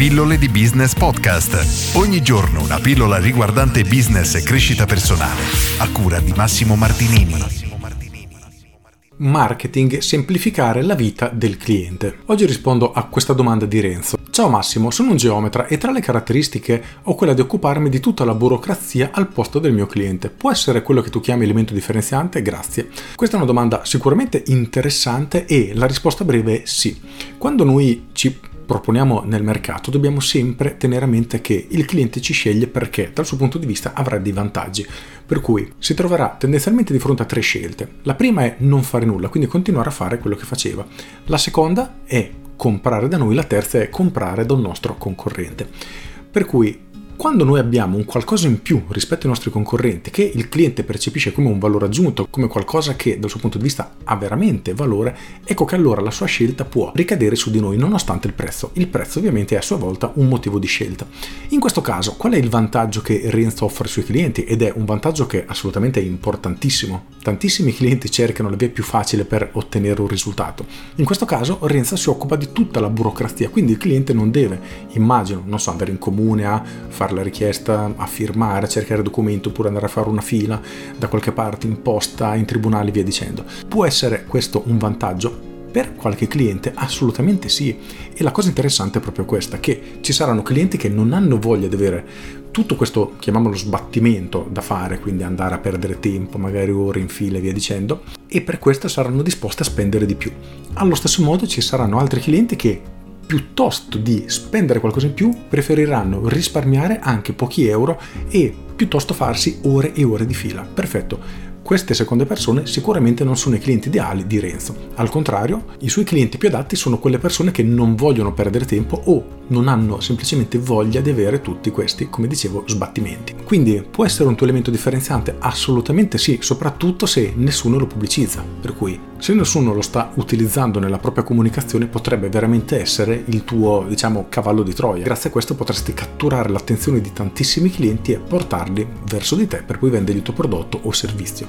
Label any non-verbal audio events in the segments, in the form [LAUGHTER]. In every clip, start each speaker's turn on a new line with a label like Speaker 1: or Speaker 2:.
Speaker 1: Pillole di Business Podcast. Ogni giorno una pillola riguardante business e crescita personale. A cura di Massimo Martinini.
Speaker 2: Marketing semplificare la vita del cliente. Oggi rispondo a questa domanda di Renzo. Ciao Massimo, sono un geometra e tra le caratteristiche ho quella di occuparmi di tutta la burocrazia al posto del mio cliente. Può essere quello che tu chiami elemento differenziante? Grazie. Questa è una domanda sicuramente interessante e la risposta breve è sì. Quando noi ci proponiamo nel mercato dobbiamo sempre tenere a mente che il cliente ci sceglie perché dal suo punto di vista avrà dei vantaggi, per cui si troverà tendenzialmente di fronte a tre scelte. La prima è non fare nulla, quindi continuare a fare quello che faceva. La seconda è comprare da noi, la terza è comprare da un nostro concorrente. Per cui quando noi abbiamo un qualcosa in più rispetto ai nostri concorrenti che il cliente percepisce come un valore aggiunto, come qualcosa che dal suo punto di vista ha veramente valore, ecco che allora la sua scelta può ricadere su di noi nonostante il prezzo. Il prezzo ovviamente è a sua volta un motivo di scelta. In questo caso qual è il vantaggio che Renzo offre ai suoi clienti? Ed è un vantaggio che assolutamente è importantissimo. Tantissimi clienti cercano la via più facile per ottenere un risultato. In questo caso Renzo si occupa di tutta la burocrazia, quindi il cliente non deve, immagino, non so, andare in comune a fare fare la richiesta a firmare, a cercare documento oppure andare a fare una fila da qualche parte in posta, in tribunale, via dicendo. Può essere questo un vantaggio? Per qualche cliente assolutamente sì. E la cosa interessante è proprio questa, che ci saranno clienti che non hanno voglia di avere tutto questo, chiamiamolo sbattimento da fare, quindi andare a perdere tempo, magari ore in fila e via dicendo, e per questo saranno disposti a spendere di più. Allo stesso modo ci saranno altri clienti che piuttosto di spendere qualcosa in più, preferiranno risparmiare anche pochi euro e piuttosto farsi ore e ore di fila. Perfetto. Queste seconde persone sicuramente non sono i clienti ideali di Renzo. Al contrario, i suoi clienti più adatti sono quelle persone che non vogliono perdere tempo o non hanno semplicemente voglia di avere tutti questi, come dicevo, sbattimenti. Quindi può essere un tuo elemento differenziante? Assolutamente sì, soprattutto se nessuno lo pubblicizza. Per cui se nessuno lo sta utilizzando nella propria comunicazione potrebbe veramente essere il tuo, diciamo, cavallo di Troia. Grazie a questo potresti catturare l'attenzione di tantissimi clienti e portarli verso di te per poi vendergli il tuo prodotto o servizio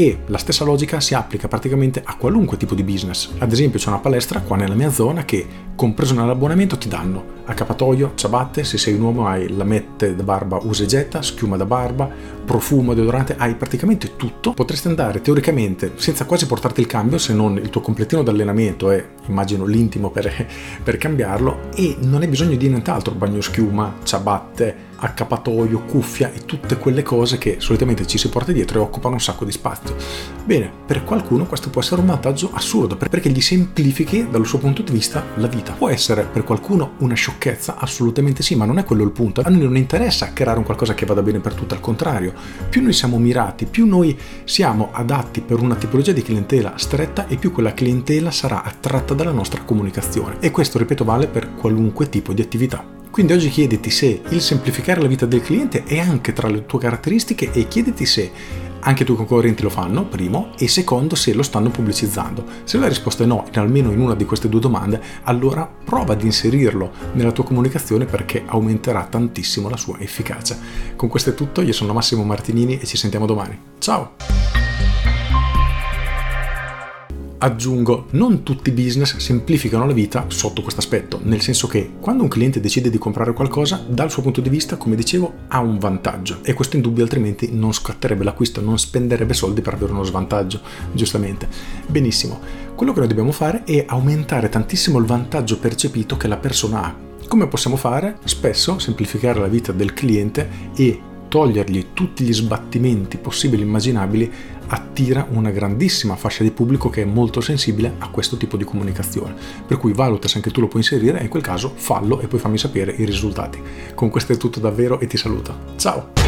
Speaker 2: e la stessa logica si applica praticamente a qualunque tipo di business. Ad esempio c'è una palestra qua nella mia zona che compreso nell'abbonamento ti danno accappatoio, ciabatte, se sei un uomo hai lamette da barba usa e getta, schiuma da barba, profumo, deodorante, hai praticamente tutto. Potresti andare teoricamente senza quasi portarti il cambio se non il tuo completino d'allenamento e immagino l'intimo per, [LAUGHS] per cambiarlo e non hai bisogno di nient'altro, bagno schiuma, ciabatte, accappatoio, cuffia e tutte quelle cose che solitamente ci si porta dietro e occupano un sacco di spazio. Bene, per qualcuno questo può essere un vantaggio assurdo perché gli semplifichi dal suo punto di vista la vita. Può essere per qualcuno una sciocchezza? Assolutamente sì, ma non è quello il punto. A noi non interessa creare un qualcosa che vada bene per tutti, al contrario, più noi siamo mirati, più noi siamo adatti per una tipologia di clientela stretta e più quella clientela sarà attratta dalla nostra comunicazione. E questo, ripeto, vale per qualunque tipo di attività. Quindi oggi chiediti se il semplificare la vita del cliente è anche tra le tue caratteristiche e chiediti se anche i tuoi concorrenti lo fanno, primo, e secondo se lo stanno pubblicizzando. Se la risposta è no, in almeno in una di queste due domande, allora prova ad inserirlo nella tua comunicazione perché aumenterà tantissimo la sua efficacia. Con questo è tutto, io sono Massimo Martinini e ci sentiamo domani. Ciao! Aggiungo, non tutti i business semplificano la vita sotto questo aspetto, nel senso che quando un cliente decide di comprare qualcosa, dal suo punto di vista, come dicevo, ha un vantaggio e questo in dubbio altrimenti non scatterebbe l'acquisto, non spenderebbe soldi per avere uno svantaggio, giustamente. Benissimo, quello che noi dobbiamo fare è aumentare tantissimo il vantaggio percepito che la persona ha Come possiamo fare? Spesso semplificare la vita del cliente e togliergli tutti gli sbattimenti possibili e immaginabili attira una grandissima fascia di pubblico che è molto sensibile a questo tipo di comunicazione. Per cui valuta se anche tu lo puoi inserire e in quel caso fallo e poi fammi sapere i risultati. Con questo è tutto davvero e ti saluto. Ciao!